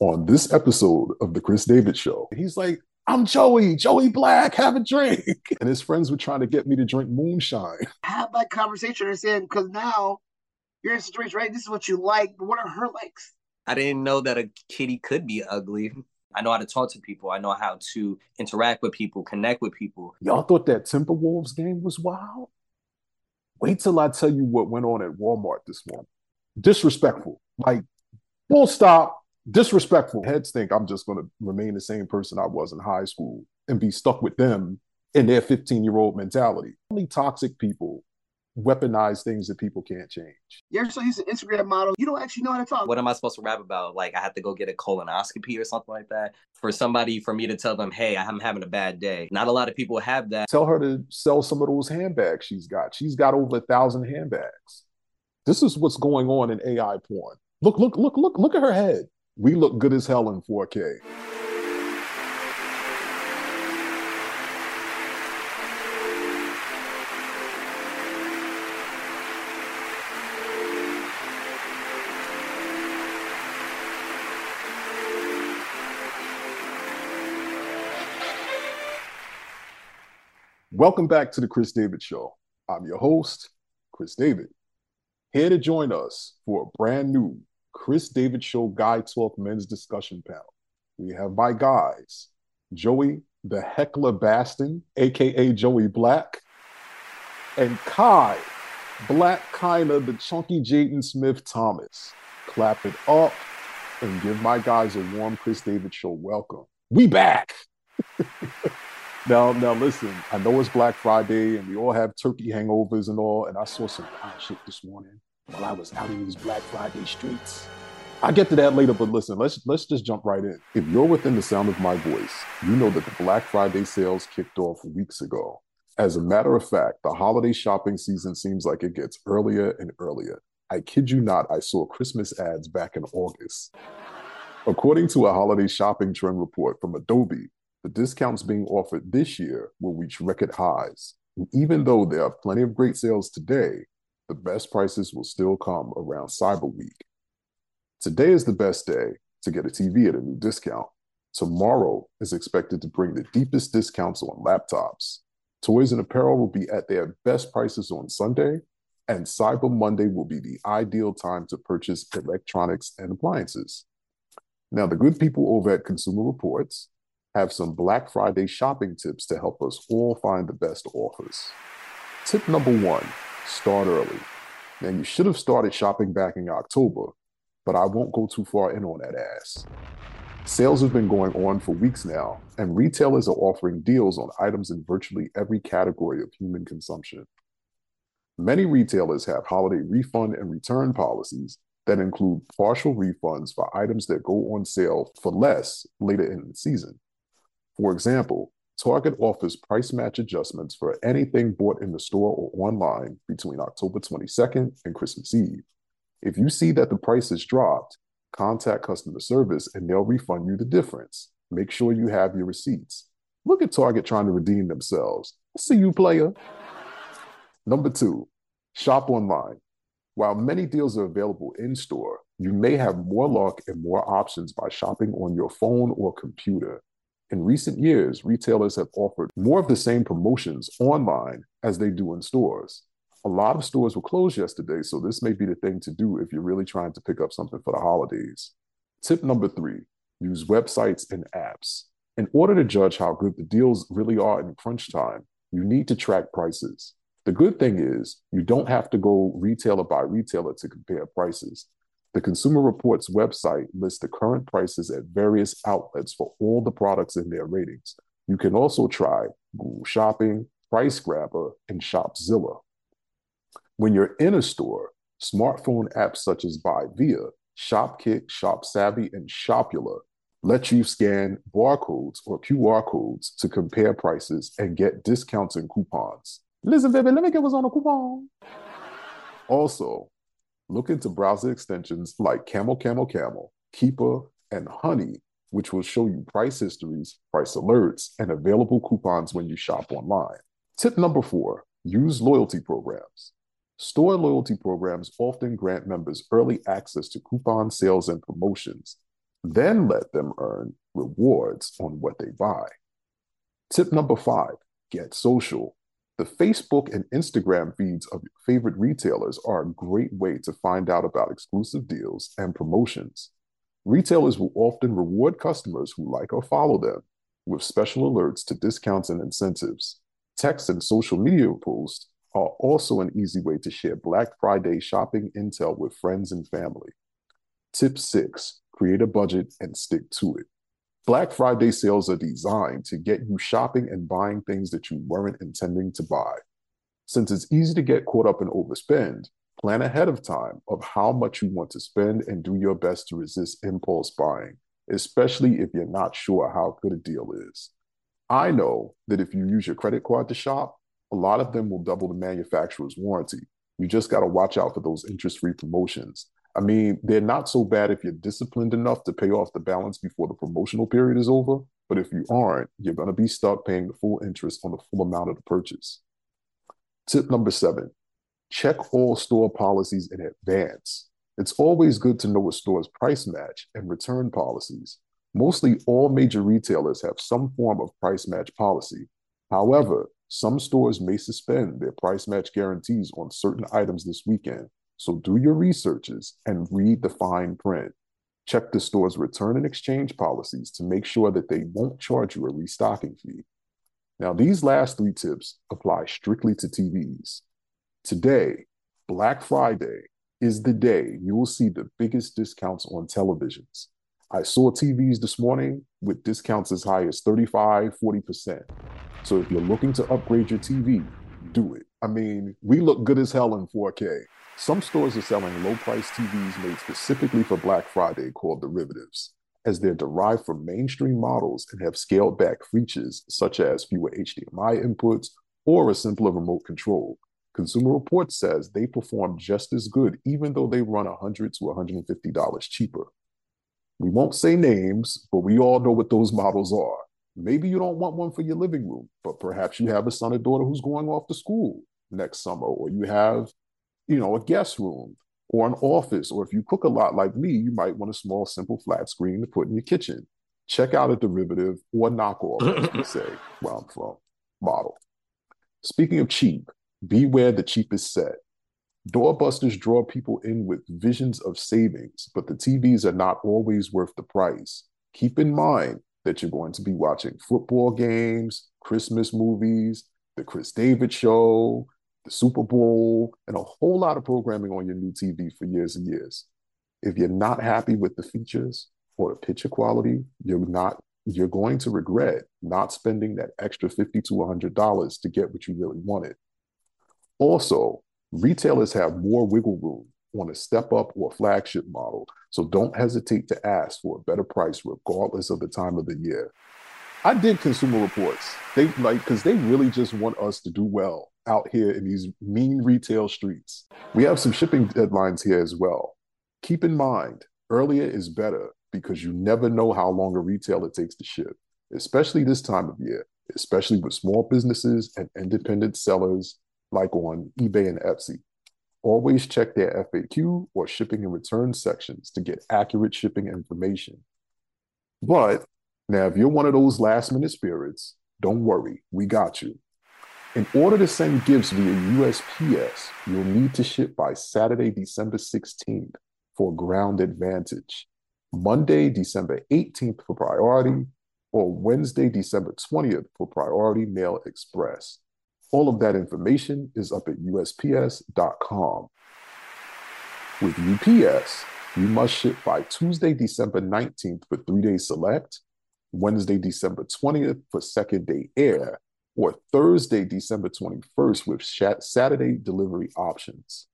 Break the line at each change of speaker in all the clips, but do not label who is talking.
on this episode of the Cris David Show. He's like, I'm Joey, Joey Black, have a drink. And his friends were trying to get me to drink moonshine.
Have that conversation and saying, because now you're in a situation, right? This is what you like, but what are her likes?
I didn't know that a kitty could be ugly. I know how to talk to people. I know how to interact with people, connect with people.
Y'all thought that Timberwolves game was wild? Wait till I tell you what went on at Walmart this morning. Disrespectful. Like, full stop, disrespectful. Heads think I'm just going to remain the same person I was in high school and be stuck with them in their 15 year old mentality. Only toxic people weaponize things that people can't change.
You're so used to Instagram model, you don't actually know how to talk.
What am I supposed to rap about? Like I have to go get a colonoscopy or something like that. For somebody, for me to tell them, hey, I'm having a bad day. Not a lot of people have that.
Tell her to sell some of those handbags she's got. She's got over a thousand handbags. This is what's going on in AI porn. Look, look, look, look, look at her head. We look good as hell in 4K. Welcome back to the Cris David Show. I'm your host, Cris David. Here to join us for a brand new Cris David Show Guy Talk Men's Discussion Panel. We have my guys, Joey the Heckler Baston, aka Joey Black, and Khai, Black Kinda, the chunky Jaden Smith Thomas. Clap it up and give my guys a warm Cris David Show welcome. We back. Now, now listen, I know it's Black Friday and we all have turkey hangovers and all, and I saw some hot shit this morning while I was out in these Black Friday streets. I get to that later, but listen, let's let's just jump right in. If you're within the sound of my voice, you know that the Black Friday sales kicked off weeks ago. As a matter of fact, the holiday shopping season seems like it gets earlier and earlier. I kid you not, I saw Christmas ads back in August. According to a holiday shopping trend report from Adobe, the discounts being offered this year will reach record highs. And even though there are plenty of great sales today, the best prices will still come around Cyber Week. Today is the best day to get a TV at a new discount. Tomorrow is expected to bring the deepest discounts on laptops. Toys and apparel will be at their best prices on Sunday, and Cyber Monday will be the ideal time to purchase electronics and appliances. Now, the good people over at Consumer Reports have some Black Friday shopping tips to help us all find the best offers. Tip number one start early. Now, you should have started shopping back in October, but I won't go too far in on that ass. Sales have been going on for weeks now, and retailers are offering deals on items in virtually every category of human consumption. Many retailers have holiday refund and return policies that include partial refunds for items that go on sale for less later in the season. For example, Target offers price match adjustments for anything bought in the store or online between October 22nd and Christmas Eve. If you see that the price has dropped, contact customer service and they'll refund you the difference. Make sure you have your receipts. Look at Target trying to redeem themselves. See you, player. Number two, shop online. While many deals are available in store, you may have more luck and more options by shopping on your phone or computer. In recent years, retailers have offered more of the same promotions online as they do in stores. A lot of stores were closed yesterday, so this may be the thing to do if you're really trying to pick up something for the holidays. Tip number three use websites and apps. In order to judge how good the deals really are in crunch time, you need to track prices. The good thing is, you don't have to go retailer by retailer to compare prices. The Consumer Reports website lists the current prices at various outlets for all the products in their ratings. You can also try Google Shopping, Price Grabber, and Shopzilla. When you're in a store, smartphone apps such as BuyVia, ShopKick, ShopSavvy, and Shopular let you scan barcodes or QR codes to compare prices and get discounts and coupons. Listen, baby, let me get what's on a coupon. Also, look into browser extensions like Camel Camel Camel, Keepa, and Honey, which will show you price histories, price alerts, and available coupons when you shop online. Tip number four use loyalty programs. Store loyalty programs often grant members early access to coupon sales and promotions. Then let them earn rewards on what they buy. Tip number five get social. The Facebook and Instagram feeds of your favorite retailers are a great way to find out about exclusive deals and promotions. Retailers will often reward customers who like or follow them with special alerts to discounts and incentives. Text and social media posts are also an easy way to share Black Friday shopping intel with friends and family. Tip six create a budget and stick to it. Black Friday sales are designed to get you shopping and buying things that you weren't intending to buy. Since it's easy to get caught up and overspend, plan ahead of time of how much you want to spend and do your best to resist impulse buying, especially if you're not sure how good a deal is. I know that if you use your credit card to shop, a lot of them will double the manufacturer's warranty. You just got to watch out for those interest free promotions. I mean, they're not so bad if you're disciplined enough to pay off the balance before the promotional period is over. But if you aren't, you're going to be stuck paying the full interest on the full amount of the purchase. Tip number seven check all store policies in advance. It's always good to know a store's price match and return policies. Mostly all major retailers have some form of price match policy. However, some stores may suspend their price match guarantees on certain items this weekend so do your researches and read the fine print. Check the store's return and exchange policies to make sure that they won't charge you a restocking fee. Now, these last three tips apply strictly to TVs. Today, Black Friday, is the day you will see the biggest discounts on televisions. I saw TVs this morning with discounts as high as 35, 40%. So if you're looking to upgrade your TV, do it. I mean, we look good as hell in 4K. Some stores are selling low priced TVs made specifically for Black Friday called derivatives, as they're derived from mainstream models and have scaled back features such as fewer HDMI inputs or a simpler remote control. Consumer Reports says they perform just as good, even though they run 100 to $150 cheaper. We won't say names, but we all know what those models are. Maybe you don't want one for your living room, but perhaps you have a son or daughter who's going off to school next summer, or you have you know, a guest room or an office. Or if you cook a lot like me, you might want a small, simple flat screen to put in your kitchen. Check out a derivative or knockoff, as we say, where I'm from, model. Speaking of cheap, beware the cheapest set. Doorbusters draw people in with visions of savings, but the TVs are not always worth the price. Keep in mind that you're going to be watching football games, Christmas movies, The Cris David Show, the Super Bowl, and a whole lot of programming on your new TV for years and years. If you're not happy with the features or the picture quality, you're not you're going to regret not spending that extra 50 to $100 to get what you really wanted. Also, retailers have more wiggle room on a step up or flagship model, so don't hesitate to ask for a better price regardless of the time of the year. I did consumer reports. They like because they really just want us to do well out here in these mean retail streets. We have some shipping deadlines here as well. Keep in mind, earlier is better because you never know how long a retailer takes to ship, especially this time of year, especially with small businesses and independent sellers like on eBay and Etsy. Always check their FAQ or shipping and return sections to get accurate shipping information. But now, if you're one of those last minute spirits, don't worry, we got you. In order to send gifts via USPS, you'll need to ship by Saturday, December 16th for Ground Advantage, Monday, December 18th for Priority, or Wednesday, December 20th for Priority Mail Express. All of that information is up at USPS.com. With UPS, you must ship by Tuesday, December 19th for three day select, Wednesday, December 20th for second day air, or Thursday, December 21st with Saturday delivery options.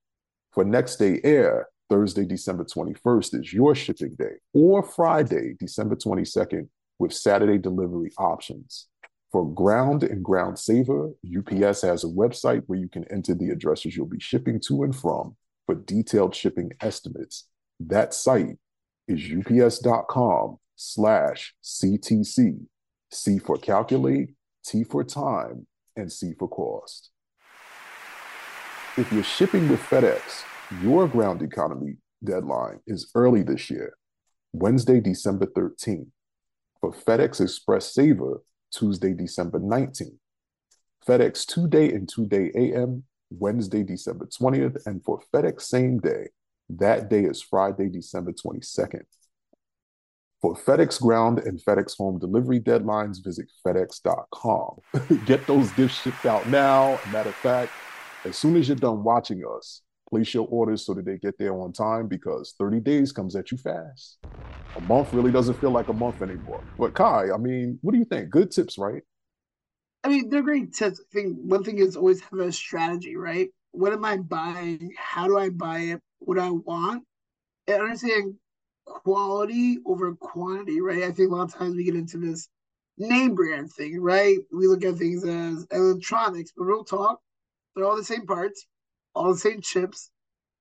For next day air, Thursday, December 21st is your shipping day, or Friday, December 22nd with Saturday delivery options. For ground and ground saver, UPS has a website where you can enter the addresses you'll be shipping to and from for detailed shipping estimates. That site is ups.com slash CTC. C for calculate, T for time, and C for cost. If you're shipping with FedEx, your ground economy deadline is early this year. Wednesday, December 13th. For FedEx Express Saver, Tuesday, December 19th. FedEx two day and two day AM, Wednesday, December 20th. And for FedEx same day, that day is Friday, December 22nd. For FedEx Ground and FedEx Home delivery deadlines, visit FedEx.com. Get those gifts shipped out now. Matter of fact, as soon as you're done watching us, place your orders so that they get there on time because 30 days comes at you fast. A month really doesn't feel like a month anymore. But Khai, I mean, what do you think? Good tips, right?
I mean, they're great tips. I think one thing is always have a strategy, right? What am I buying? How do I buy it? What I want? And understanding quality over quantity, right? I think a lot of times we get into this name brand thing, right? We look at things as electronics, but real talk, they're all the same parts, all the same chips.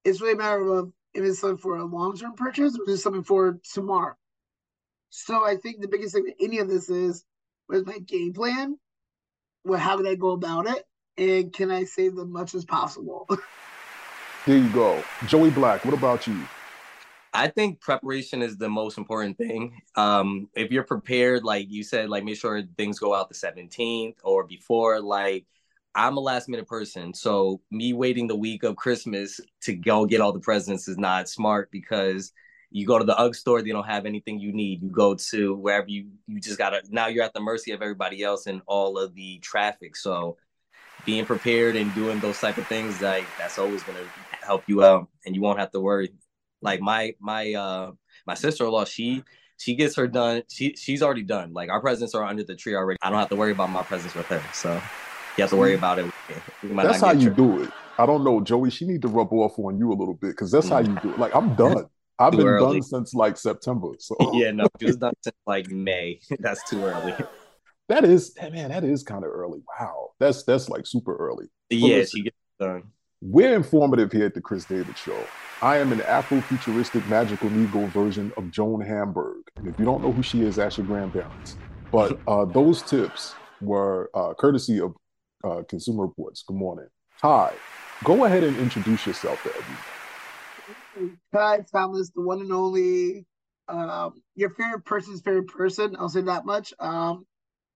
It's really a matter of if it's something for a long term purchase or just something for tomorrow. So I think the biggest thing with any of this is what is my game plan? Well, how can I go about it? And can I save as much as possible?
there you go. Joey Black, what about you?
I think preparation is the most important thing. Um, if you're prepared, like you said, like make sure things go out the 17th or before. Like I'm a last minute person, so me waiting the week of Christmas to go get all the presents is not smart because you go to the UGG store, they don't have anything you need. You go to wherever you you just gotta now you're at the mercy of everybody else and all of the traffic. So being prepared and doing those type of things like that's always gonna help you out and you won't have to worry like my my uh my sister in law, she she gets her done. She she's already done. Like our presents are under the tree already. I don't have to worry about my presents with her. So you have to worry about it.
That's how you do it. I don't know, Joey. She need to rub off on you a little bit because that's how you do it. Like I'm done. I've been early. done since like September. So
yeah, no, she was done since like May. that's too early.
That is man, that is kind of early. Wow. That's that's like super early.
But yeah, listen, she gets done.
We're informative here at the Cris David Show. I am an Afro-futuristic magical Negro version of Joan Hamburg. And if you don't know who she is, ask your grandparents. But uh, those tips were uh, courtesy of uh, Consumer Reports. Good morning. Hi, go ahead and introduce yourself to everyone.
Hi, Thomas, the one and only, um, your favorite person's favorite person. I'll say that much. Um,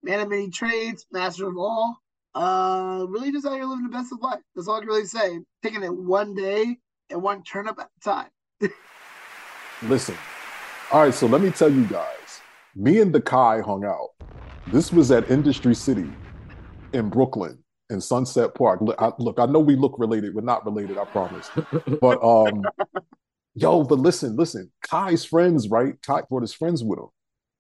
man of many trades, master of all. Uh, really just out here living the best of life. That's all I can really say. Taking it one day and one turnip at a time.
Listen, all right, so let me tell you guys. Me and the Khai hung out. This was at Industry City in Brooklyn in Sunset Park. Look I, look, I know we look related. We're not related, I promise. But um, yo, but listen, listen. Khai's friends, right? Khai brought his friends with him,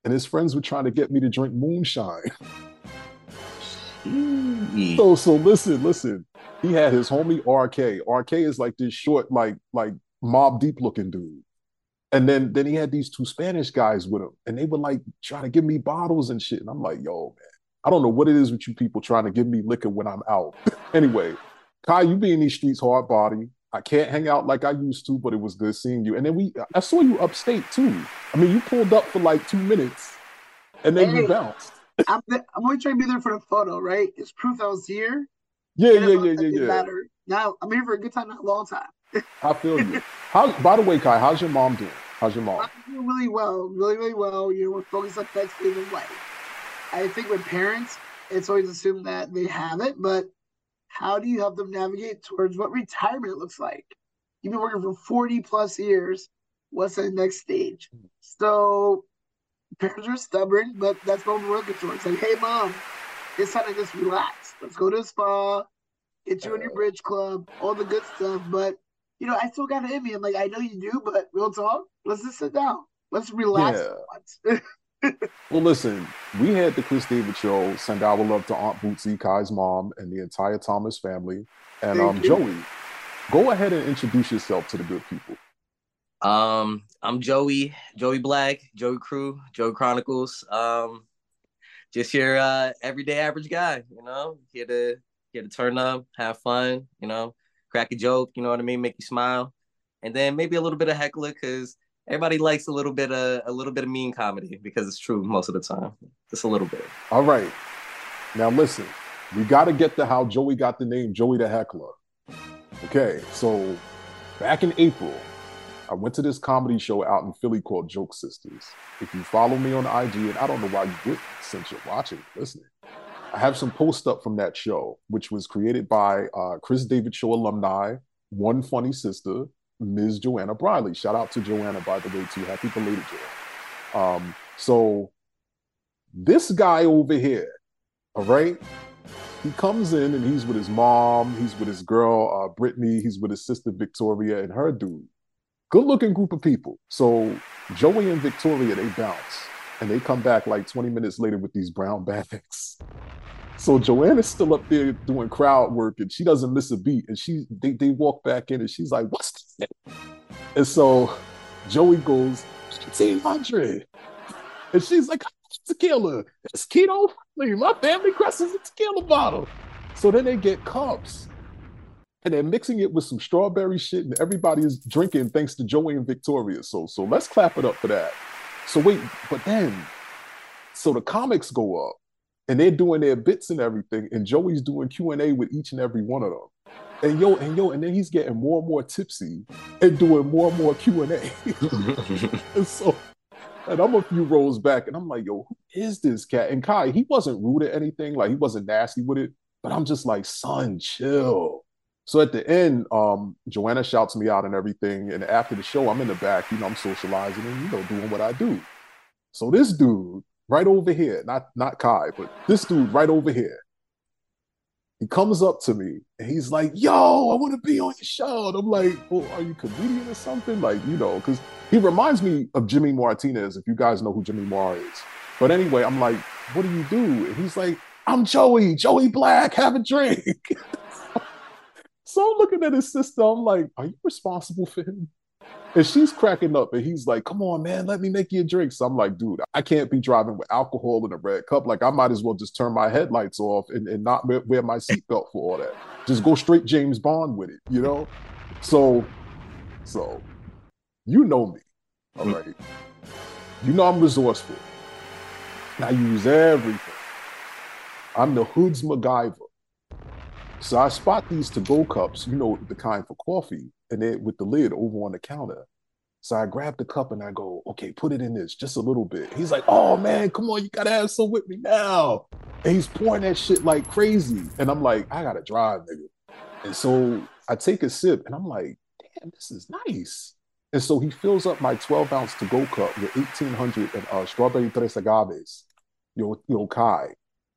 and his friends were trying to get me to drink moonshine. Mm. so so listen, listen. He had his homie RK. RK is like this short, like like Mobb Deep looking dude. And then then he had these two Spanish guys with him, and they would like try to give me bottles and shit. And I'm like, yo, man, I don't know what it is with you people trying to give me liquor when I'm out. anyway, Khai, you be in these streets hard body. I can't hang out like I used to, but it was good seeing you. And then we I saw you upstate too. I mean, you pulled up for like two minutes and then hey. you bounced.
I'm, I'm only trying to be there for the photo, right? It's proof I was here.
Yeah, yeah, yeah, yeah, yeah.
Matter. Now I'm here for a good time, not a long time.
I feel you. How? By the way, Khai, how's your mom doing? How's your mom?
I'm doing really well, really, really well. You know, we're focused on next phase of life. I think with parents, it's always assumed that they have it, but how do you help them navigate towards what retirement looks like? You've been working for 40 plus years. What's the next stage? So parents are stubborn, but that's what we're working towards. Like, hey, mom, it's time to just relax. Let's go to a spa, get you in your bridge club, all the good stuff. But you know, I still got it in me. I'm like, I know you do, but real talk, let's just sit down. Let's relax.
Yeah. well, listen, we had the Cris David show. Send our love to Aunt Bootsy, Khai's mom, and the entire Thomas family. And um, Joey, go ahead and introduce yourself to the good people.
Um, I'm Joey, Joey Black, Joey Crew, Joey Chronicles. Um, just your uh, everyday average guy, you know, here to here to turn up, have fun, you know, crack a joke, you know what I mean, make you smile, and then maybe a little bit of heckler because everybody likes a little bit of a little bit of mean comedy because it's true most of the time, just a little bit.
All right, now listen, we got to get to how Joey got the name Joey the Heckler. Okay, so back in April, I went to this comedy show out in Philly called Joke Sisters. If you follow me on IG, and I don't know why you wouldn't since you're watching, listening, I have some post up from that show, which was created by uh, Cris David Show alumni, one funny sister, Ms. Joanna Briley. Shout out to Joanna, by the way, too. Happy belated Joanna. Um, so this guy over here, all right, he comes in and he's with his mom, he's with his girl, uh, Brittany, he's with his sister Victoria and her dude. Good looking group of people. So Joey and Victoria, they bounce and they come back like 20 minutes later with these brown bags. So Joanna's still up there doing crowd work and she doesn't miss a beat. And she they, they walk back in and she's like, What's this? And so Joey goes, Team Andre. And she's like, tequila. It's keto. My family crosses a tequila bottle. So then they get cups and they're mixing it with some strawberry shit, and everybody is drinking thanks to Joey and Victoria. So so let's clap it up for that. So wait, but then so the comics go up and they're doing their bits and everything, and Joey's doing Q&A with each and every one of them. And yo, and yo, and then he's getting more and more tipsy and doing more and more Q&A. and so and I'm a few rows back, and I'm like, yo, who is this cat? And Khai, he wasn't rude or anything, like he wasn't nasty with it, but I'm just like, son, chill. So at the end, um, Joanna shouts me out and everything. And after the show, I'm in the back, you know, I'm socializing and you know, doing what I do. So this dude right over here, not not Khai, but this dude right over here, he comes up to me and he's like, "Yo, I want to be on your show." And I'm like, "Well, are you comedian or something?" Like, you know, because he reminds me of Jimmy Martinez, if you guys know who Jimmy Mar is. But anyway, I'm like, "What do you do?" And he's like, "I'm Joey, Joey Black. Have a drink." so I'm looking at his sister. I'm like, "Are you responsible for him?" And she's cracking up, and he's like, "Come on, man, let me make you a drink." So I'm like, "Dude, I can't be driving with alcohol in a red cup. Like, I might as well just turn my headlights off and, and not wear my seatbelt for all that. Just go straight James Bond with it, you know." So, so you know me, all right. You know I'm resourceful. I use everything. I'm the hood's MacGyver. So I spot these to-go cups, you know, the kind for coffee, and then with the lid over on the counter. So I grab the cup and I go, okay, put it in this just a little bit. He's like, oh man, come on, you gotta have some with me now. And he's pouring that shit like crazy. And I'm like, I gotta drive, nigga. And so I take a sip and I'm like, damn, this is nice. And so he fills up my 12 ounce to go cup with 1800 and uh, strawberry tres agaves, yo, yo Khai.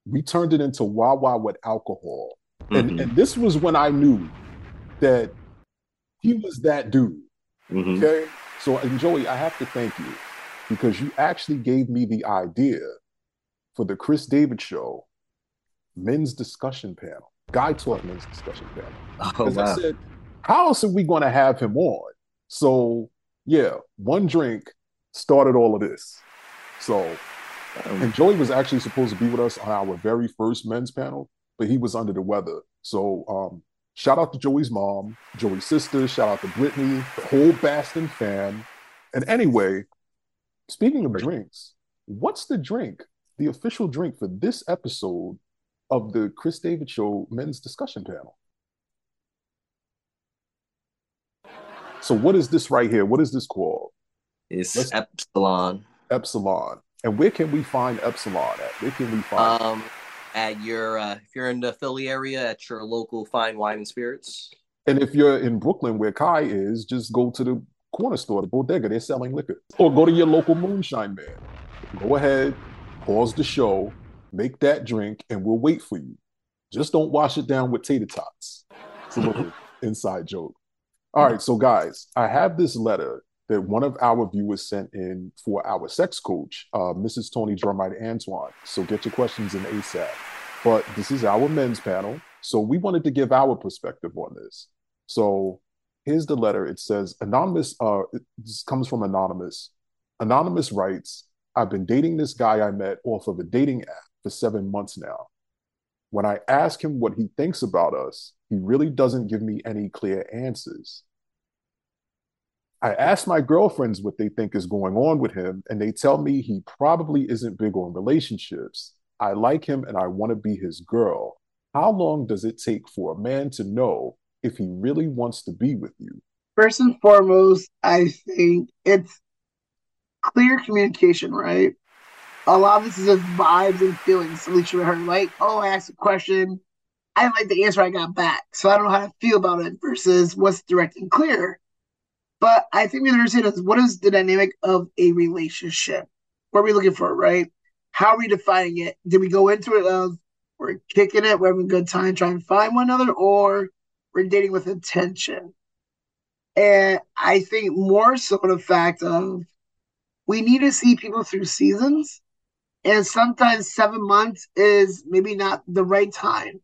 We turned it into Wawa with alcohol. And, mm-hmm. and this was when I knew that he was that dude. Mm-hmm. Okay. So, and Joey, I have to thank you because you actually gave me the idea for the Cris David show men's discussion panel, Guy Talk men's discussion panel. Oh, wow. I said, how else are we going to have him on? So, yeah, one drink started all of this. So, um, and Joey was actually supposed to be with us on our very first men's panel, but he was under the weather. So um, shout out to Joey's mom, Joey's sister, shout out to Brittany, the whole Baston fam. And anyway, speaking of drinks, what's the drink, the official drink for this episode of the Cris David Show men's discussion panel? So what is this right here? What is this called?
It's Let's, Espolon.
Espolon. And where can we find Espolon at? Where can we find
um, at your uh, if you're in the Philly area at your local fine wine and spirits.
And if you're in Brooklyn where Khai is, just go to the corner store, the bodega, they're selling liquor. Or go to your local moonshine man. Go ahead, pause the show, make that drink, and we'll wait for you. Just don't wash it down with tater tots. It's a little inside joke. All right, so guys, I have this letter that one of our viewers sent in for our sex coach, uh, Mrs. Tony Drumite Antoine. So get your questions in ASAP. But this is our men's panel. So we wanted to give our perspective on this. So here's the letter. It says, Anonymous, uh, this comes from Anonymous. Anonymous writes, I've been dating this guy I met off of a dating app for seven months now. When I ask him what he thinks about us, he really doesn't give me any clear answers. I ask my girlfriends what they think is going on with him, and they tell me he probably isn't big on relationships. I like him and I want to be his girl. How long does it take for a man to know if he really wants to be with you?
First and foremost, I think it's clear communication, right? A lot of this is just vibes and feelings. at Alicia with her, like, oh, I asked a question. I like the answer I got back. So I don't know how to feel about it versus what's direct and clear. But I think we understand is what is the dynamic of a relationship? What are we looking for, right? How are we defining it? Did we go into it of we're kicking it, we're having a good time trying to find one another, or we're dating with intention? And I think more so the fact of we need to see people through seasons. And sometimes seven months is maybe not the right time.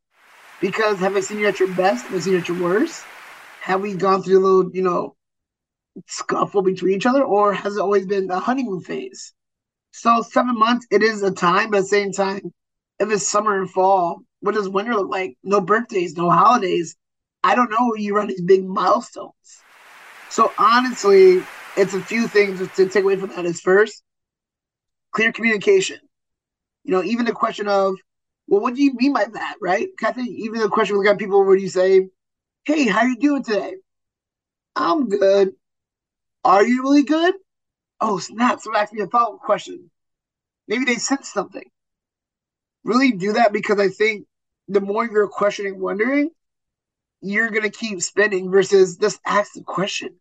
Because have I seen you at your best? Have I seen you at your worst? Have we gone through a little, you know, scuffle between each other, or has it always been a honeymoon phase? So seven months, it is a time, but at the same time, if it's summer and fall, what does winter look like? No birthdays, no holidays. I don't know you run these big milestones. So honestly, it's a few things to take away from that. Is first, clear communication. You know, even the question of, well, what do you mean by that, right? Kathy, even the question we got people where you say, "Hey, how you doing today?" I'm good. Are you really good? Oh, snap. Someone asked me a follow up question. Maybe they sense something. Really do that because I think the more you're questioning, wondering, you're going to keep spinning versus just ask the question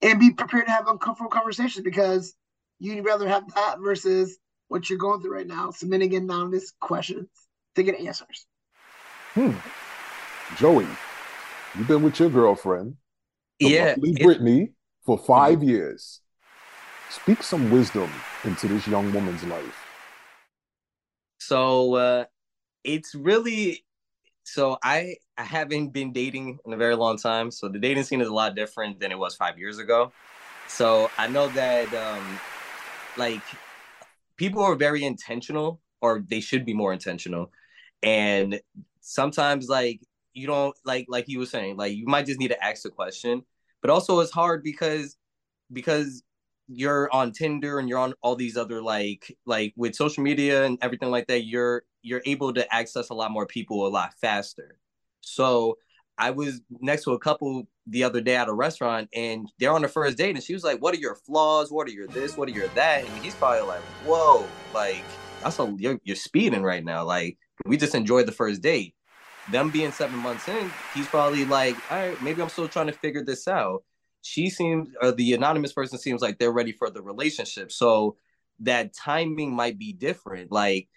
and be prepared to have uncomfortable conversations because you'd rather have that versus what you're going through right now, submitting anonymous questions to get answers.
Hmm. Joey, you've been with your girlfriend,
yeah,
Brittany, for 5 mm-hmm. years. Speak some wisdom into this young woman's life.
So uh, it's really so I I haven't been dating in a very long time. So the dating scene is a lot different than it was five years ago. So I know that um, like people are very intentional, or they should be more intentional, and sometimes like you don't like like you were saying like you might just need to ask a question but also it's hard because because you're on Tinder and you're on all these other like like with social media and everything like that you're you're able to access a lot more people a lot faster. So I was next to a couple the other day at a restaurant and they're on the first date and she was like, What are your flaws? What are your this? What are your that? And he's probably like, Whoa, like that's a you're, you're speeding right now. Like we just enjoyed the first date them being seven months in, he's probably like, all right, maybe I'm still trying to figure this out. She seems, or the anonymous person seems like they're ready for the relationship. So that timing might be different. Like,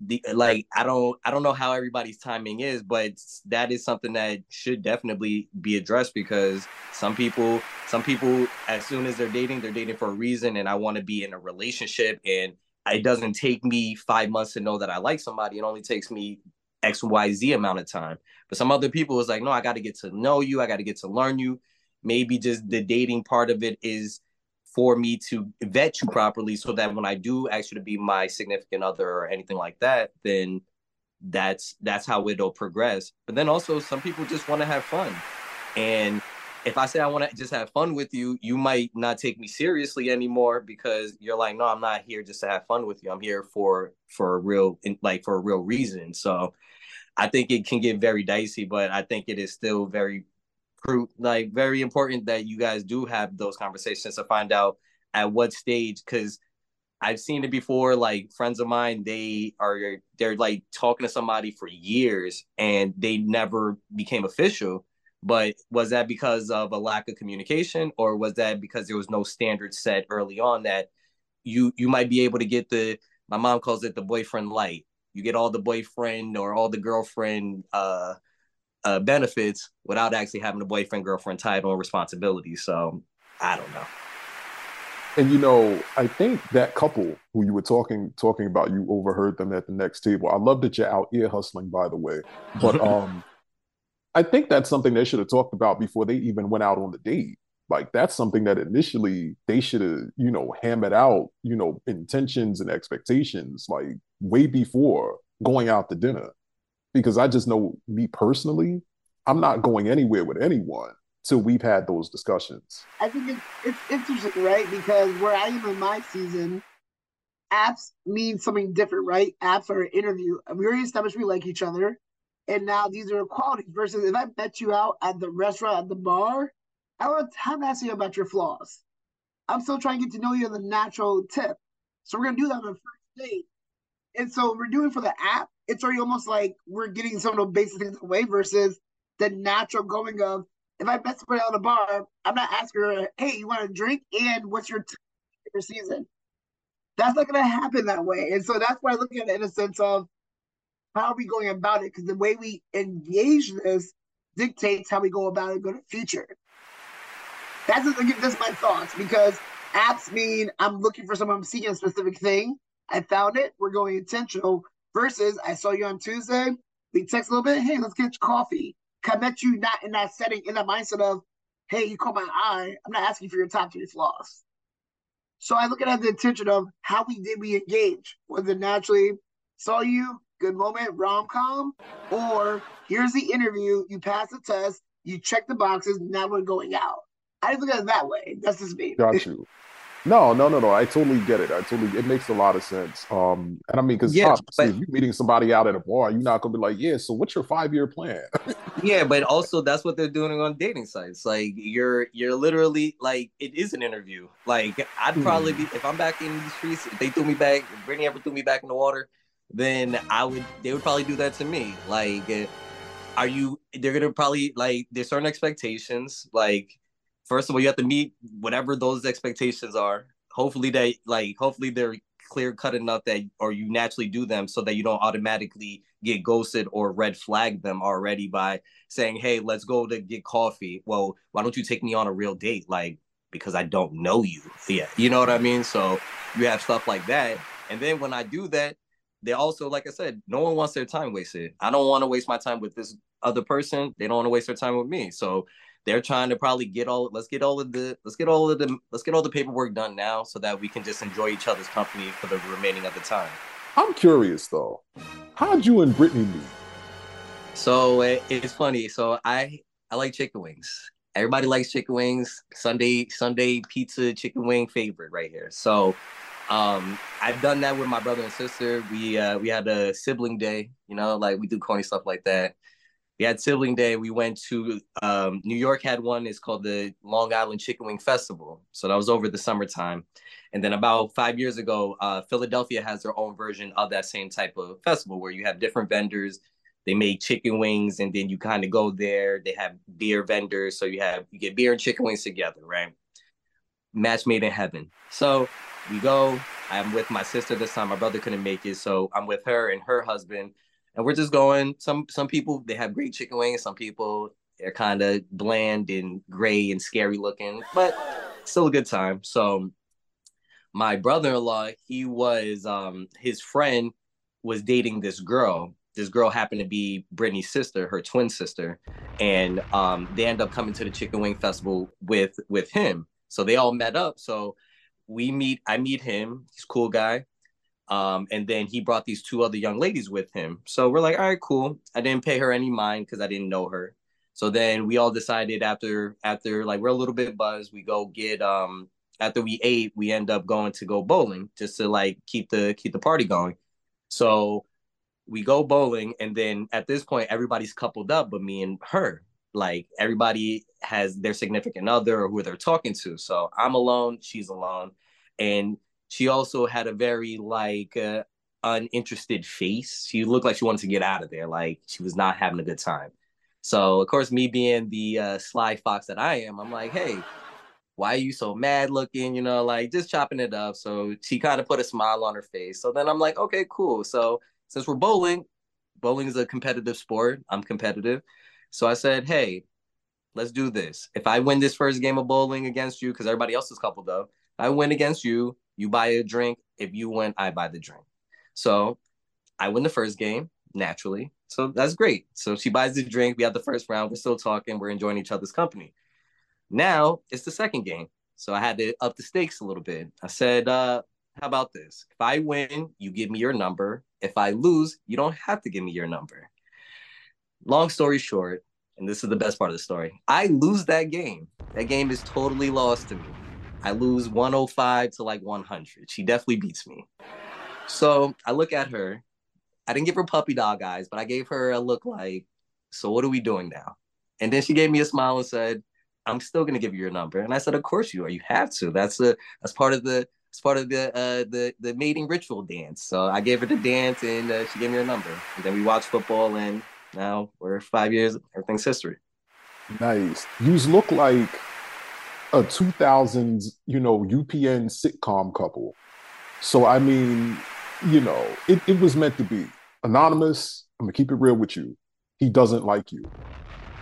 the like I don't I don't know how everybody's timing is, but that is something that should definitely be addressed because some people some people as soon as they're dating, they're dating for a reason and I want to be in a relationship and it doesn't take me 5 months to know that I like somebody. It only takes me XYZ amount of time. But some other people was like, no, I got to get to know you. I got to get to learn you. Maybe just the dating part of it is for me to vet you properly so that when I do ask you to be my significant other or anything like that, then that's that's how it'll progress. But then also some people just want to have fun. And if I say I want to just have fun with you, you might not take me seriously anymore because you're like, no, I'm not here just to have fun with you. I'm here for for a real like for a real reason. So I think it can get very dicey, but I think it is still very like very important that you guys do have those conversations to find out at what stage because I've seen it before. Like friends of mine, they are they're like talking to somebody for years and they never became official. But was that because of a lack of communication, or was that because there was no standard set early on that you you might be able to get the my mom calls it the boyfriend light you get all the boyfriend or all the girlfriend uh, uh, benefits without actually having a boyfriend girlfriend title and responsibility. So I don't know.
And you know, I think that couple who you were talking talking about, you overheard them at the next table. I love that you're out ear hustling, by the way. But um, I think that's something they should have talked about before they even went out on the date. Like that's something that initially they should have, you know, hammered out, you know, intentions and expectations like way before going out to dinner. Because I just know me personally, I'm not going anywhere with anyone till we've had those discussions.
I think it's, it's interesting, right? Because where I am in my season, apps mean something different, right? Apps are an interview. We already established we like each other. And now these are qualities versus if I met you out at the restaurant, at the bar, I don't have to ask you about your flaws. I'm still trying to get to know you on the natural tip. So we're gonna do that on the first date. And so we're doing for the app, it's already almost like we're getting some of the basic things away versus the natural going of if I met somebody on the bar, I'm not asking her, hey, you want a drink? And what's your, t- your season? That's not to happen that way. And so that's why I look at it in a sense of how are we going about it? Because the way we engage this dictates how we go about it in the future. That's just, that's my thoughts because apps mean I'm looking for someone, I'm seeking a specific thing. I found it. We're going intentional versus I saw you on Tuesday. We text a little bit. Hey, let's get coffee. I met you not in that setting, in that mindset of, hey, you caught my eye. I'm not asking for your top three flaws. So I look at the intention of how we did we engage. Was it naturally saw you, good moment, rom com, or here's the interview, you pass the test, you check the boxes, now we're going out. I look at it that way. That's just me.
Got you. No, no, no, no. I totally get it. I totally. It makes a lot of sense. Um, and I mean, because
Yeah, but
if you're meeting somebody out at a bar, you're not gonna be like, "Yeah, so what's your five year plan?"
yeah, but also that's what they're doing on dating sites. Like you're you're literally like it is an interview. Like I'd probably be if I'm back in these streets, if they threw me back, if Brittany ever threw me back in the water, then I would they would probably do that to me. Like uh, are you they're gonna probably like there's certain expectations. Like first of all, you have to meet whatever those expectations are. Hopefully they like hopefully they're clear cut enough that or you naturally do them so that you don't automatically get ghosted or red flag them already by saying, Hey, let's go to get coffee. Well, why don't you take me on a real date? Like, because I don't know you. Yeah. You know what I mean? So you have stuff like that. And then when I do that, they also, like I said, no one wants their time wasted. I don't want to waste my time with this other person. They don't want to waste their time with me. So they're trying to probably get all let's get all of the let's get all of the let's get all the paperwork done now so that we can just enjoy each other's company for the remaining of the time.
I'm curious though, how'd you and Brittany meet?
So it, it's funny. So I I like chicken wings. Everybody likes chicken wings. Sunday Sunday pizza chicken wing favorite right here. So um I've done that with my brother and sister. We uh we had a sibling day, you know, like we do corny stuff like that. We had sibling day. We went to um New York had one. It's called the Long Island Chicken Wing Festival. So that was over the summertime. And then about five years ago, uh, Philadelphia has their own version of that same type of festival where you have different vendors. They make chicken wings, and then you kind of go there. They have beer vendors, so you have you get beer and chicken wings together, right? Match made in heaven. So we go. I'm with my sister this time. My brother couldn't make it, so I'm with her and her husband, and we're just going. Some some people they have great chicken wings. Some people they're kind of bland and gray and scary looking, but still a good time. So my brother-in-law, he was um his friend was dating this girl. This girl happened to be Brittany's sister, her twin sister, and um they end up coming to the Chicken Wing Festival with with him. So they all met up. So we meet. I meet him. He's cool guy. Um, and then he brought these two other young ladies with him. So we're like, all right, cool. I didn't pay her any mind because I didn't know her. So then we all decided after after like we're a little bit buzzed, we go get um after we ate, we end up going to go bowling just to like keep the keep the party going. So we go bowling, and then at this point, everybody's coupled up, but me and her. Like everybody has their significant other or who they're talking to. So I'm alone, she's alone, and she also had a very like uh, uninterested face. She looked like she wanted to get out of there, like she was not having a good time. So of course, me being the uh, sly fox that I am, I'm like, hey, why are you so mad looking? You know, like just chopping it up. So she kind of put a smile on her face. So then I'm like, okay, cool. So since we're bowling, bowling is a competitive sport. I'm competitive. So I said, hey, let's do this. If I win this first game of bowling against you, because everybody else is coupled up, I win against you, you buy a drink. If you win, I buy the drink. So I win the first game naturally. So that's great. So she buys the drink. We have the first round. We're still talking. We're enjoying each other's company. Now it's the second game. So I had to up the stakes a little bit. I said, uh, how about this? If I win, you give me your number. If I lose, you don't have to give me your number. Long story short, and this is the best part of the story, I lose that game. That game is totally lost to me. I lose 105 to like 100. She definitely beats me. So I look at her. I didn't give her puppy dog eyes, but I gave her a look like, so what are we doing now? And then she gave me a smile and said, I'm still gonna give you your number. And I said, Of course you are. You have to. That's a that's part of the it's part of the uh the the mating ritual dance. So I gave her the dance and uh, she gave me her number. And then we watched football and now we're five years, everything's history.
Nice. You look like a 2000s, you know, UPN sitcom couple. So I mean, you know, it, it was meant to be. Anonymous, I'm gonna keep it real with you. He doesn't like you.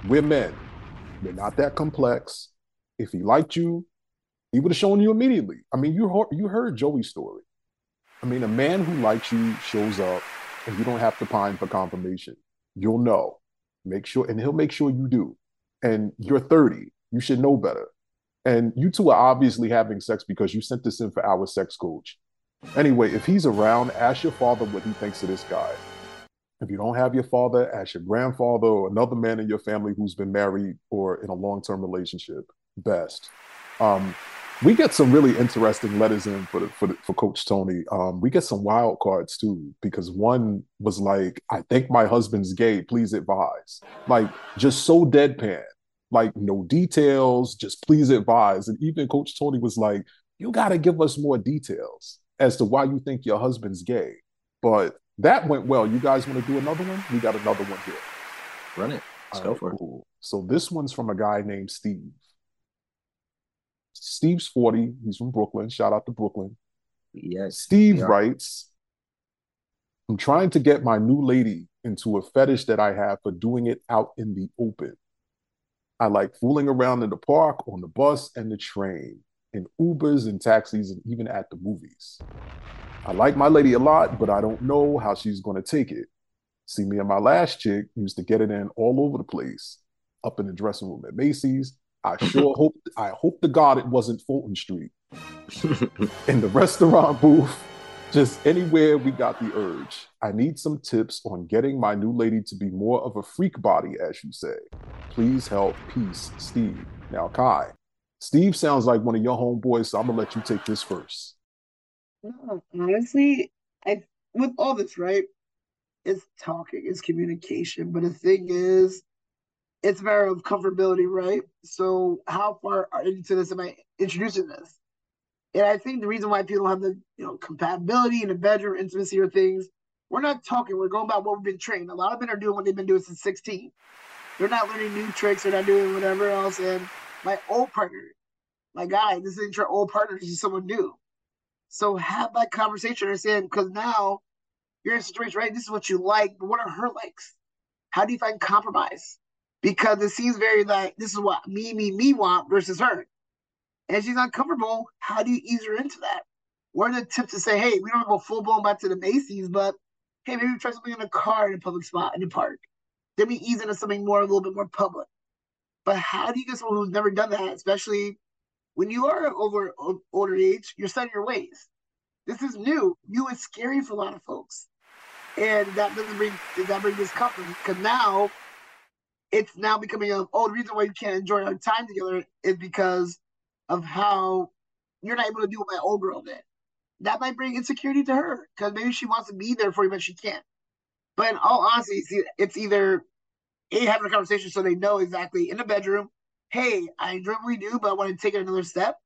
We're men. We're not that complex. If he liked you, he would have shown you immediately. I mean, you heard, you heard Joey's story. I mean, a man who likes you shows up, and you don't have to pine for confirmation. You'll know. Make sure, and he'll make sure you do. And you're 30. You should know better. And you two are obviously having sex because you sent this in for our sex coach. Anyway, if he's around, ask your father what he thinks of this guy. If you don't have your father, ask your grandfather or another man in your family who's been married or in a long term relationship. Best. Um, we get some really interesting letters in for the, for, the, for Coach Tony. Um, we get some wild cards too because one was like, "I think my husband's gay. Please advise." Like just so deadpan, like no details. Just please advise. And even Coach Tony was like, "You got to give us more details as to why you think your husband's gay." But that went well. You guys want to do another one? We got another one here.
Run it. Let's All go right, for
cool. it. So this one's from a guy named Steve. Steve's 40. He's from Brooklyn. Shout out to Brooklyn.
Yes.
Steve yeah. writes, I'm trying to get my new lady into a fetish that I have for doing it out in the open. I like fooling around in the park, on the bus, and the train, in Ubers and taxis, and even at the movies. I like my lady a lot, but I don't know how she's going to take it. See, me and my last chick used to get it in all over the place, up in the dressing room at Macy's, I sure hope I hope to God it wasn't Fulton Street. In the restaurant booth, just anywhere we got the urge. I need some tips on getting my new lady to be more of a freak body, as you say. Please help. Peace, Steve. Now, Khai. Steve sounds like one of your homeboys, so I'm gonna let you take this first.
No, honestly, I with all this, right? It's talking, it's communication. But the thing is, it's a matter of comfortability, right? So how far into this am I introducing this? And I think the reason why people have the you know compatibility in the bedroom, intimacy, or things, we're not talking. We're going about what we've been trained. A lot of men are doing what they've been doing since 16. They're not learning new tricks. They're not doing whatever else. And my old partner, my guy, this isn't your old partner. This is someone new. So have that conversation. Understand because now you're in a situation, right? This is what you like, but what are her likes? How do you find compromise? Because it seems very like this is what me, me, me want versus her. And she's uncomfortable. How do you ease her into that? What are the tips to say, hey, we don't go full blown back to the Macy's, but hey, maybe try something in a car in a public spot in the park. Then we ease into something more, a little bit more public. But how do you get someone who's never done that, especially when you are over older age, you're setting your ways. This is new. New is scary for a lot of folks. And that doesn't bring that bring discomfort because now it's now becoming a oh the reason why you can't enjoy our time together is because of how you're not able to do what my old girl did. That might bring insecurity to her because maybe she wants to be there for you, but she can't. But in all honesty, it's either a having a conversation so they know exactly in the bedroom, hey, I enjoy what we do, but I want to take it another step.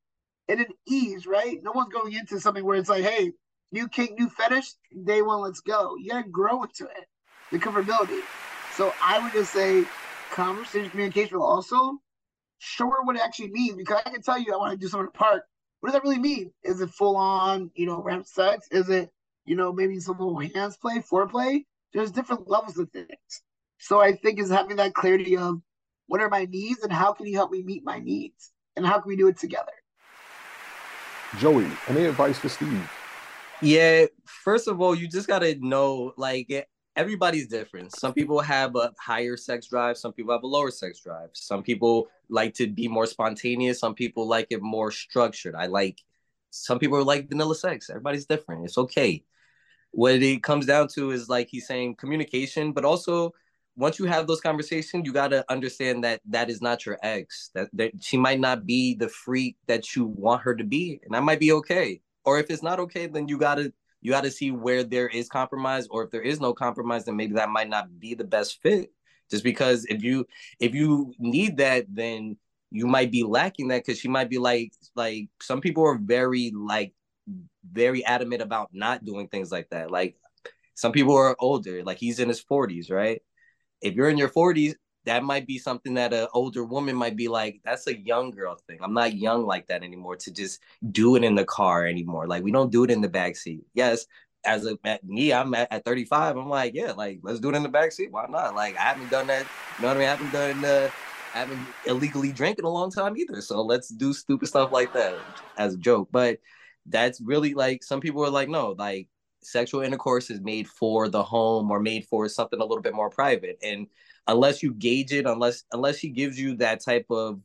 And then ease, right? No one's going into something where it's like, hey, new kink, new fetish, day one, let's go. You gotta grow into it, the comfortability. So I would just say conversation communication, but also show her what it actually means. Because I can tell you I want to do something in the park. What does that really mean? Is it full on, you know, ramp sex? Is it, you know, maybe some little hands play, foreplay? There's different levels of things. So I think is having that clarity of what are my needs and how can you help me meet my needs? And how can we do it together?
Joey, any advice for Steve?
Yeah, first of all, you just gotta know, like, everybody's different. Some people have a higher sex drive, some people have a lower sex drive. Some people like to be more spontaneous, some people like it more structured. I like some people like vanilla sex. Everybody's different. It's okay. What it comes down to is like he's saying communication, but also once you have those conversations, you got to understand that that is not your ex. That, that she might not be the freak that you want her to be, and that might be okay. Or if it's not okay, then you got to you got to see where there is compromise or if there is no compromise then maybe that might not be the best fit just because if you if you need that then you might be lacking that because she might be like like some people are very like very adamant about not doing things like that. Like some people are older, like he's in his 40s, right? If you're in your 40s, that might be something that an older woman might be like, that's a young girl thing. I'm not young like that anymore to just do it in the car anymore. Like we don't do it in the back seat. Yes, as a at me, I'm at, at 35. I'm like, yeah, like let's do it in the back seat. Why not? Like I haven't done that. You know what I mean? I haven't done uh I haven't illegally drank in a long time either. So let's do stupid stuff like that as a joke. But that's really like some people are like, no, like sexual intercourse is made for the home or made for something a little bit more private. And unless you gauge it, unless unless she gives you that type of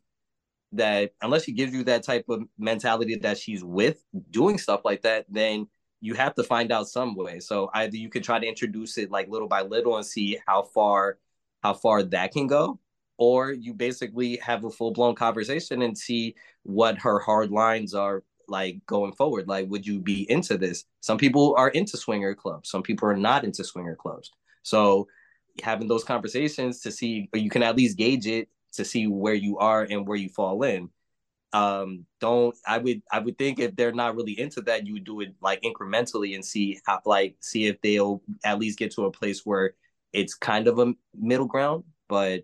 that unless she gives you that type of mentality that she's with doing stuff like that, then you have to find out some way. So either you can try to introduce it like little by little and see how far how far that can go, or you basically have a full blown conversation and see what her hard lines are like going forward. Like, would you be into this? Some people are into swinger clubs. Some people are not into swinger clubs. So having those conversations to see, you can at least gauge it to see where you are and where you fall in. Um, don't I would I would think if they're not really into that, you would do it like incrementally and see how like see if they'll at least get to a place where it's kind of a middle ground. But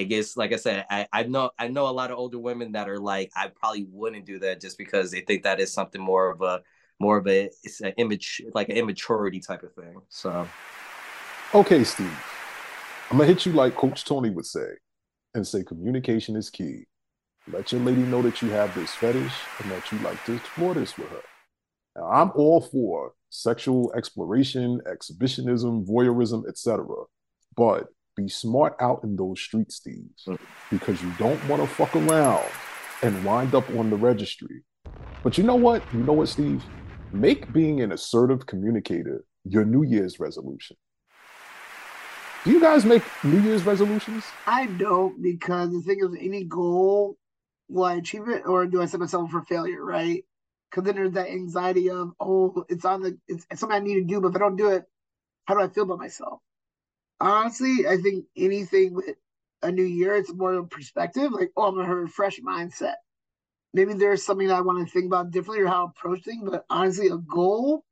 it gets like I said, I, I know I know a lot of older women that are like, I probably wouldn't do that just because they think that is something more of a more of a it's an image like an immaturity type of thing. So
Okay, Steve. I'm gonna hit you like Coach Tony would say, and say communication is key. Let your lady know that you have this fetish and that you like to explore this with her. Now, I'm all for sexual exploration, exhibitionism, voyeurism, etc. But be smart out in those street steeds mm. because you don't want to fuck around and wind up on the registry. But you know what? You know what, Steve? Make being an assertive communicator your New Year's resolution. Do you guys make New Year's resolutions?
I don't because the thing is, any goal, will I achieve it or do I set myself for failure? Right? Because then there's that anxiety of, oh, it's on the, it's, it's something I need to do, but if I don't do it, how do I feel about myself? Honestly, I think anything with a new year, it's more of a perspective. Like, oh, I'm gonna have a fresh mindset. Maybe there's something that I want to think about differently or how I approach things. But honestly, a goal,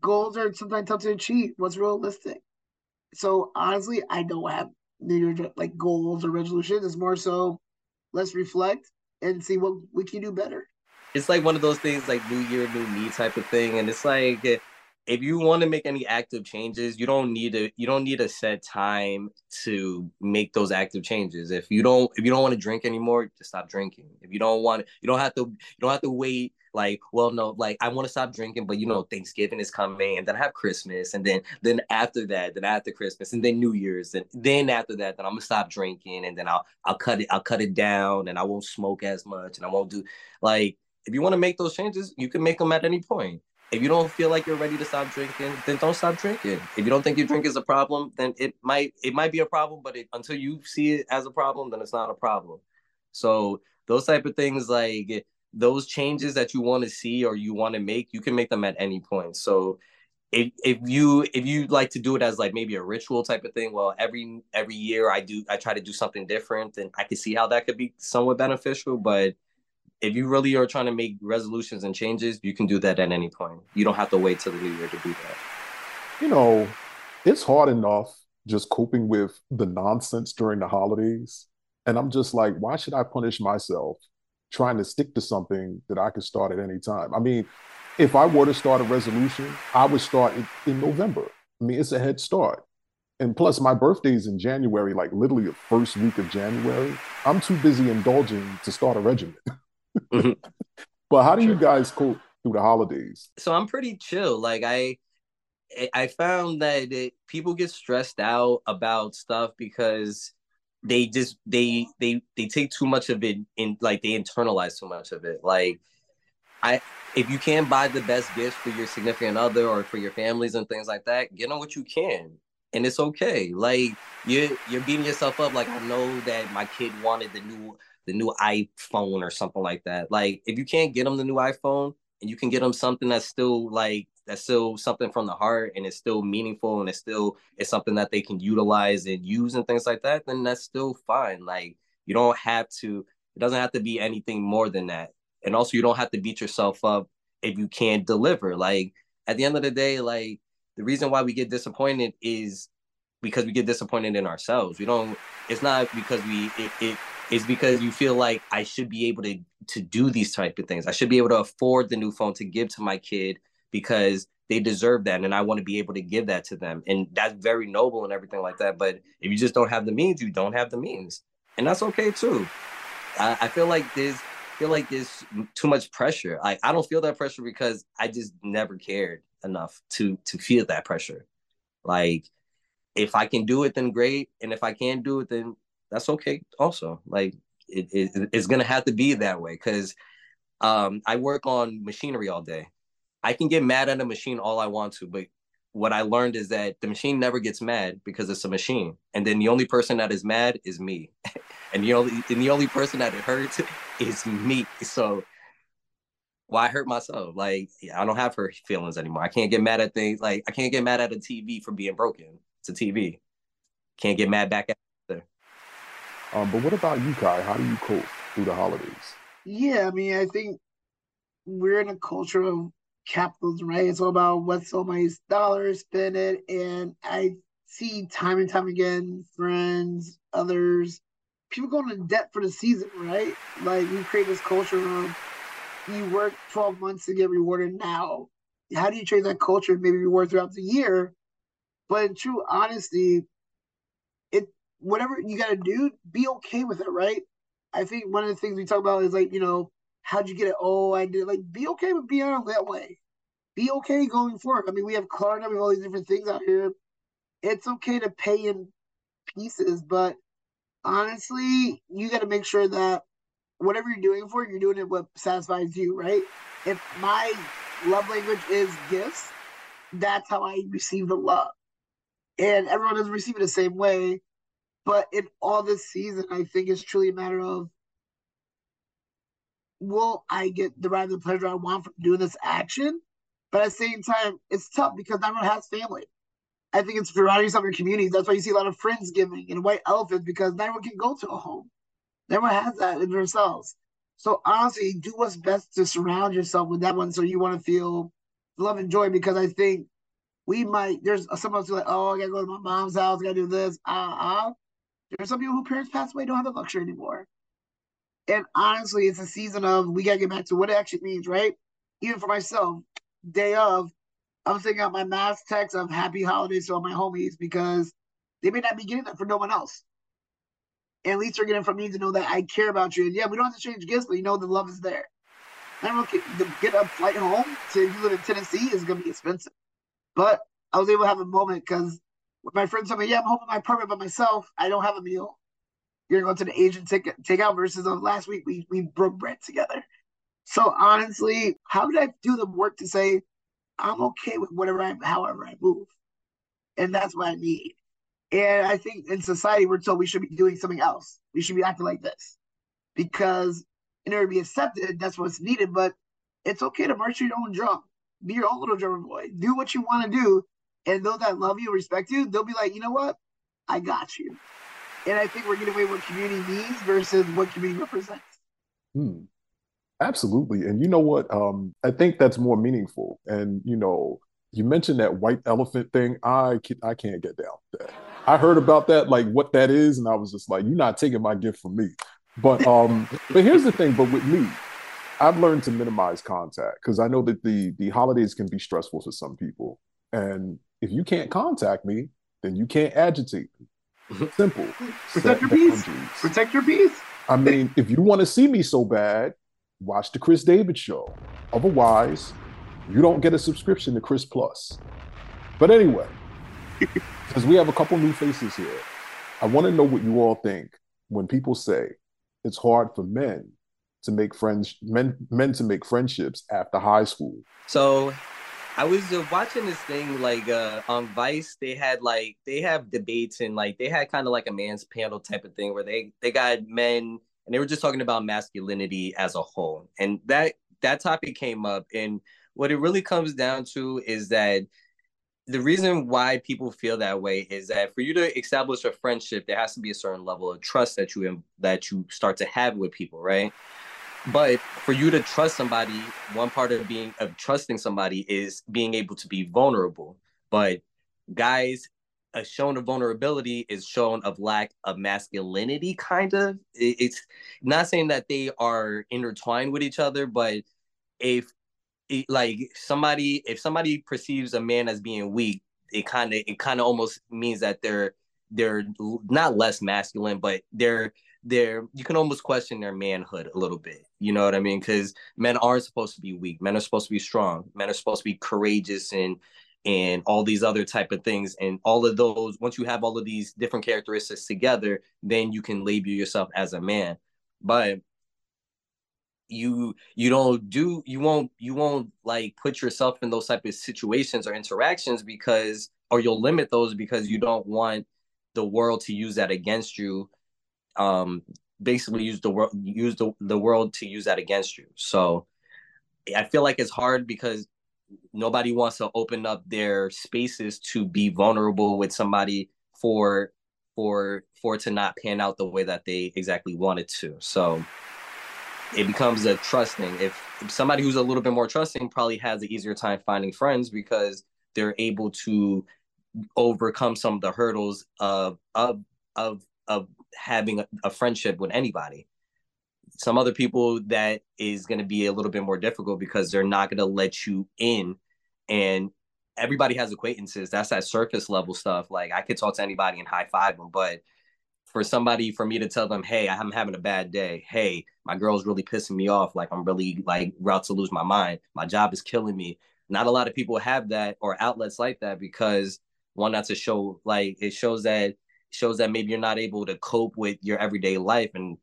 goals are sometimes tough to achieve. What's realistic? So honestly, I don't have New year like goals or resolutions. It's more so let's reflect and see what we can do better.
It's like one of those things like new year, new me type of thing. And it's like if you want to make any active changes, you don't need to you don't need a set time to make those active changes. If you don't if you don't want to drink anymore, just stop drinking. If you don't want you don't have to you don't have to wait like well no like I want to stop drinking but you know Thanksgiving is coming and then I have Christmas and then then after that then after Christmas and then New Year's and then after that then I'm gonna stop drinking and then I'll I'll cut it I'll cut it down and I won't smoke as much and I won't do like if you want to make those changes you can make them at any point if you don't feel like you're ready to stop drinking, then don't stop drinking. If you don't think your drink is a problem, then it might it might be a problem, but it, until you see it as a problem, then it's not a problem. So those type of things, like those changes that you want to see or you want to make, you can make them at any point. So if if you if you like to do it as like maybe a ritual type of thing, well, every every year I do I try to do something different, and I can see how that could be somewhat beneficial, but if you really are trying to make resolutions and changes, you can do that at any point. You don't have to wait till the new year to do that.
You know, it's hard enough just coping with the nonsense during the holidays. And I'm just like, why should I punish myself trying to stick to something that I can start at any time? I mean, if I were to start a resolution, I would start in, in November. I mean, it's a head start. And plus, my birthday's in January, like literally the first week of January. I'm too busy indulging to start a regimen. Mm-hmm. but how do you guys cope through the holidays?
So I'm pretty chill. Like I I found that it, people get stressed out about stuff because they just they they they take too much of it in like they internalize too much of it. Like I if you can't buy the best gifts for your significant other or for your families and things like that, get on what you can. And it's okay. Like you're you're beating yourself up. Like I know that my kid wanted the new the new iPhone or something like that. Like if you can't get them the new iPhone and you can get them something that's still like that's still something from the heart and it's still meaningful and it's still it's something that they can utilize and use and things like that, then that's still fine. Like You don't have to. It doesn't have to be anything more than that. And also, you don't have to beat yourself up if you can't deliver. Like at the end of the day, like the reason why we get disappointed is because we get disappointed in ourselves. We don't. It's not because we. It, it is because you feel like I should be able to to do these type of things. I should be able to afford the new phone to give to my kid because they deserve that and I want to be able to give that to them. And that's very noble and everything like that. But if you just don't have the means, you don't have the means. And that's okay too. I, I feel like there's feel like there's too much pressure. Like I don't feel that pressure because I just never cared enough to to feel that pressure. Like if I can do it, then great. And if I can't do it, then that's okay also. Like it, it it's gonna have to be that way because um, I work on machinery all day. I can get mad at a machine all I want to, but what I learned is that the machine never gets mad because it's a machine, and then the only person that is mad is me, and the only and the only person that it hurts is me. So why hurt myself? Like I don't have hurt feelings anymore. I can't get mad at things. Like I can't get mad at a TV for being broken. It's a TV. Can't get mad back at.
Um, but what about you, Khai? How do you cope through the holidays?
Yeah, I mean, I think we're in a culture of capitalism, right? It's all about what's all my dollars spend it. And I see time and time again, friends, others, people going in debt for the season, right? Like we create this culture of you work 12 months to get rewarded now. How do you change that culture and maybe reward throughout the year? But in true honesty, whatever you gotta do, be okay with it, right? I think one of the things we talk about is like, you know, how'd you get it? Oh, I did. Like, be okay with being on that way. Be okay going forward. I mean, we have Klarna, we have all these different things out here. It's okay to pay in pieces, but honestly, you got to make sure that whatever you're doing for it, you're doing it what satisfies you, right? If my love language is gifts, that's how I receive the love. And everyone doesn't receive it the same way. But in all this season, I think it's truly a matter of will I get derive the pleasure I want from doing this action? But at the same time, it's tough because everyone has family. I think it's surrounding yourself in your communities. That's why you see a lot of friends giving and white elephants because not everyone can go to a home. Everyone has that in themselves. So honestly, do what's best to surround yourself with that one so you want to feel love and joy because I think we might there's some of us like, oh, I gotta go to my mom's house, I gotta do this. Uh uh. There's some people who parents pass away don't have the luxury anymore. And honestly, it's a season of we gotta get back to what it actually means, right? Even for myself, day of, I'm sending out my mass text of happy holidays to all my homies because they may not be getting that for no one else. And at least they're getting from me to know that I care about you. And yeah, we don't have to change gifts, but you know the love is there. I don't to get a flight home to if you live in Tennessee is gonna be expensive. But I was able to have a moment because my friends told me, yeah, I'm home in my apartment by myself. I don't have a meal you're going to the Asian take take out versus of last week we we broke bread together. So honestly, how did I do the work to say I'm okay with whatever I however I move? And that's what I need. And I think in society we're told we should be doing something else. We should be acting like this. Because in order to be accepted, that's what's needed. But it's okay to march your own drum. Be your own little drummer boy. Do what you want to do. And those that love you, respect you, they'll be like, you know what? I got you. And I think we're getting away what community means versus what community represents.
Hmm. Absolutely. And you know what? Um, I think that's more meaningful. And, you know, you mentioned that white elephant thing. I, can, I can't get down with that. I heard about that, like what that is, and I was just like, you're not taking my gift from me. But um, but here's the thing, but with me, I've learned to minimize contact because I know that the the holidays can be stressful for some people. And if you can't contact me, then you can't agitate me. Simple.
Protect your peace. Protect your peace.
I mean, if you want to see me so bad, watch the Cris David show. Otherwise, you don't get a subscription to Cris Plus. But anyway, because we have a couple new faces here, I want to know what you all think when people say it's hard for men to make friends, men, men to make friendships after high school.
So I was watching this thing like uh, on Vice. They had like they have debates and like they had kind of like a man's panel type of thing where they they got men and they were just talking about masculinity as a whole. And that that topic came up and what it really comes down to is that the reason why people feel that way is that for you to establish a friendship, there has to be a certain level of trust that you that you start to have with people, right? But for you to trust somebody, one part of being of trusting somebody is being able to be vulnerable. But guys, a shown of vulnerability is shown of lack of masculinity, kind of. It's not saying that they are intertwined with each other, but if like somebody if somebody perceives a man as being weak it kind of it kind of almost means that they're they're not less masculine but they're they're you can almost question their manhood a little bit you know what i mean? Because men aren't supposed to be weak men are supposed to be strong men are supposed to be courageous and and all these other type of things. And all of those once you have all of these different characteristics together then you can label yourself as a man. But you you don't do you won't you won't like put yourself in those type of situations or interactions because or you'll limit those because you don't want the world to use that against you um basically use the world use the, the world to use that against you so i feel like it's hard because nobody wants to open up their spaces to be vulnerable with somebody for for for it to not pan out the way that they exactly wanted to so it becomes a trusting. If, if somebody who's a little bit more trusting probably has an easier time finding friends because they're able to overcome some of the hurdles of of of of having a, a friendship with anybody. Some other people that is going to be a little bit more difficult because they're not going to let you in and everybody has acquaintances. That's that surface level stuff. Like I could talk to anybody and high five them, but for somebody for me to tell them, hey, I'm having a bad day. Hey, my girl's really pissing me off. Like I'm really like about to lose my mind. My job is killing me. Not a lot of people have that or outlets like that because one, that's a show like it shows that shows that maybe you're not able to cope with your everyday life and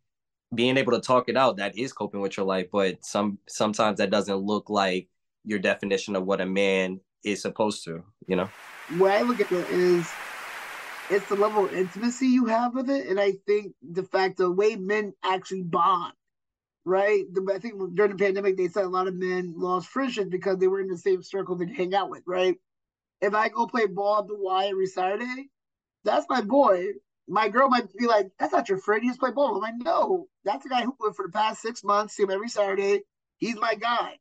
being able to talk it out that is coping with your life but some sometimes that doesn't look like your definition of what a man is supposed to you know
what i look at it is it's the level of intimacy you have with it, and I think the fact the way men actually bond, right? I think during the pandemic they said a lot of men lost friendships because they were in the same circle they hang out with, right? If I go play ball at the Y every Saturday, that's my boy. My girl might be like, "That's not your friend. He just play ball." I'm like, "No, that's the guy who went for the past six months. See him every Saturday. He's my guy."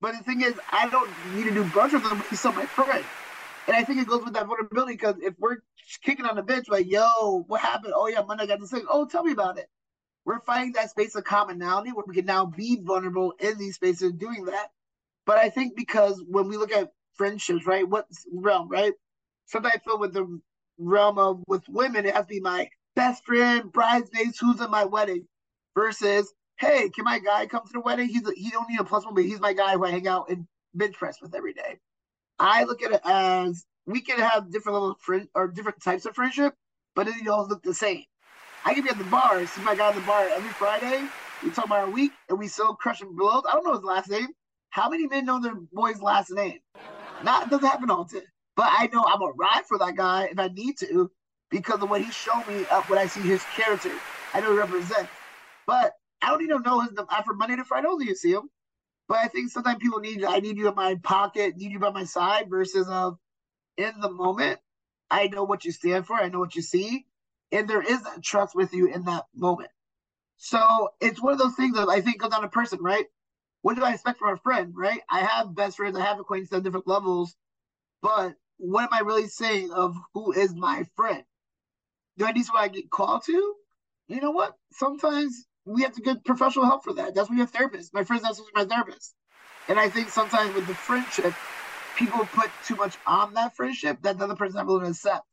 But the thing is, I don't need to do brunch with him. He's still my friend. And I think it goes with that vulnerability because if we're kicking on the bench, like, yo, what happened? Oh, yeah, Monday I got this thing. Oh, tell me about it. We're finding that space of commonality where we can now be vulnerable in these spaces doing that. But I think because when we look at friendships, right, what realm, right? Sometimes I feel with the realm of with women, it has to be my best friend, bridesmaids, who's in my wedding, versus, hey, can my guy come to the wedding? He's a, he don't need a plus one, but he's my guy who I hang out and bench press with every day. I look at it as we can have different levels of friend or different types of friendship, but it all look the same. I can be at the bar, see my guy at the bar every Friday. We talk about our week, and we still crush crushing blows. I don't know his last name. How many men know their boy's last name? Not doesn't happen often, but I know I'm a ride for that guy if I need to because of what he showed me up when I see his character. I know he represents, but I don't even know his after uh, Monday to Friday. only you see him. But I think sometimes people need I need you in my pocket, need you by my side versus of in the moment. I know what you stand for, I know what you see, and there is that trust with you in that moment. So it's one of those things that I think goes on a person, right? What do I expect from a friend, right? I have best friends, I have acquaintances on different levels, but what am I really saying of who is my friend? Do I need someone I get called to? You know what? Sometimes we have to get professional help for that. That's why we have therapists. My friends that's my therapist. And I think sometimes with the friendship, people put too much on that friendship that the other person not willing to accept.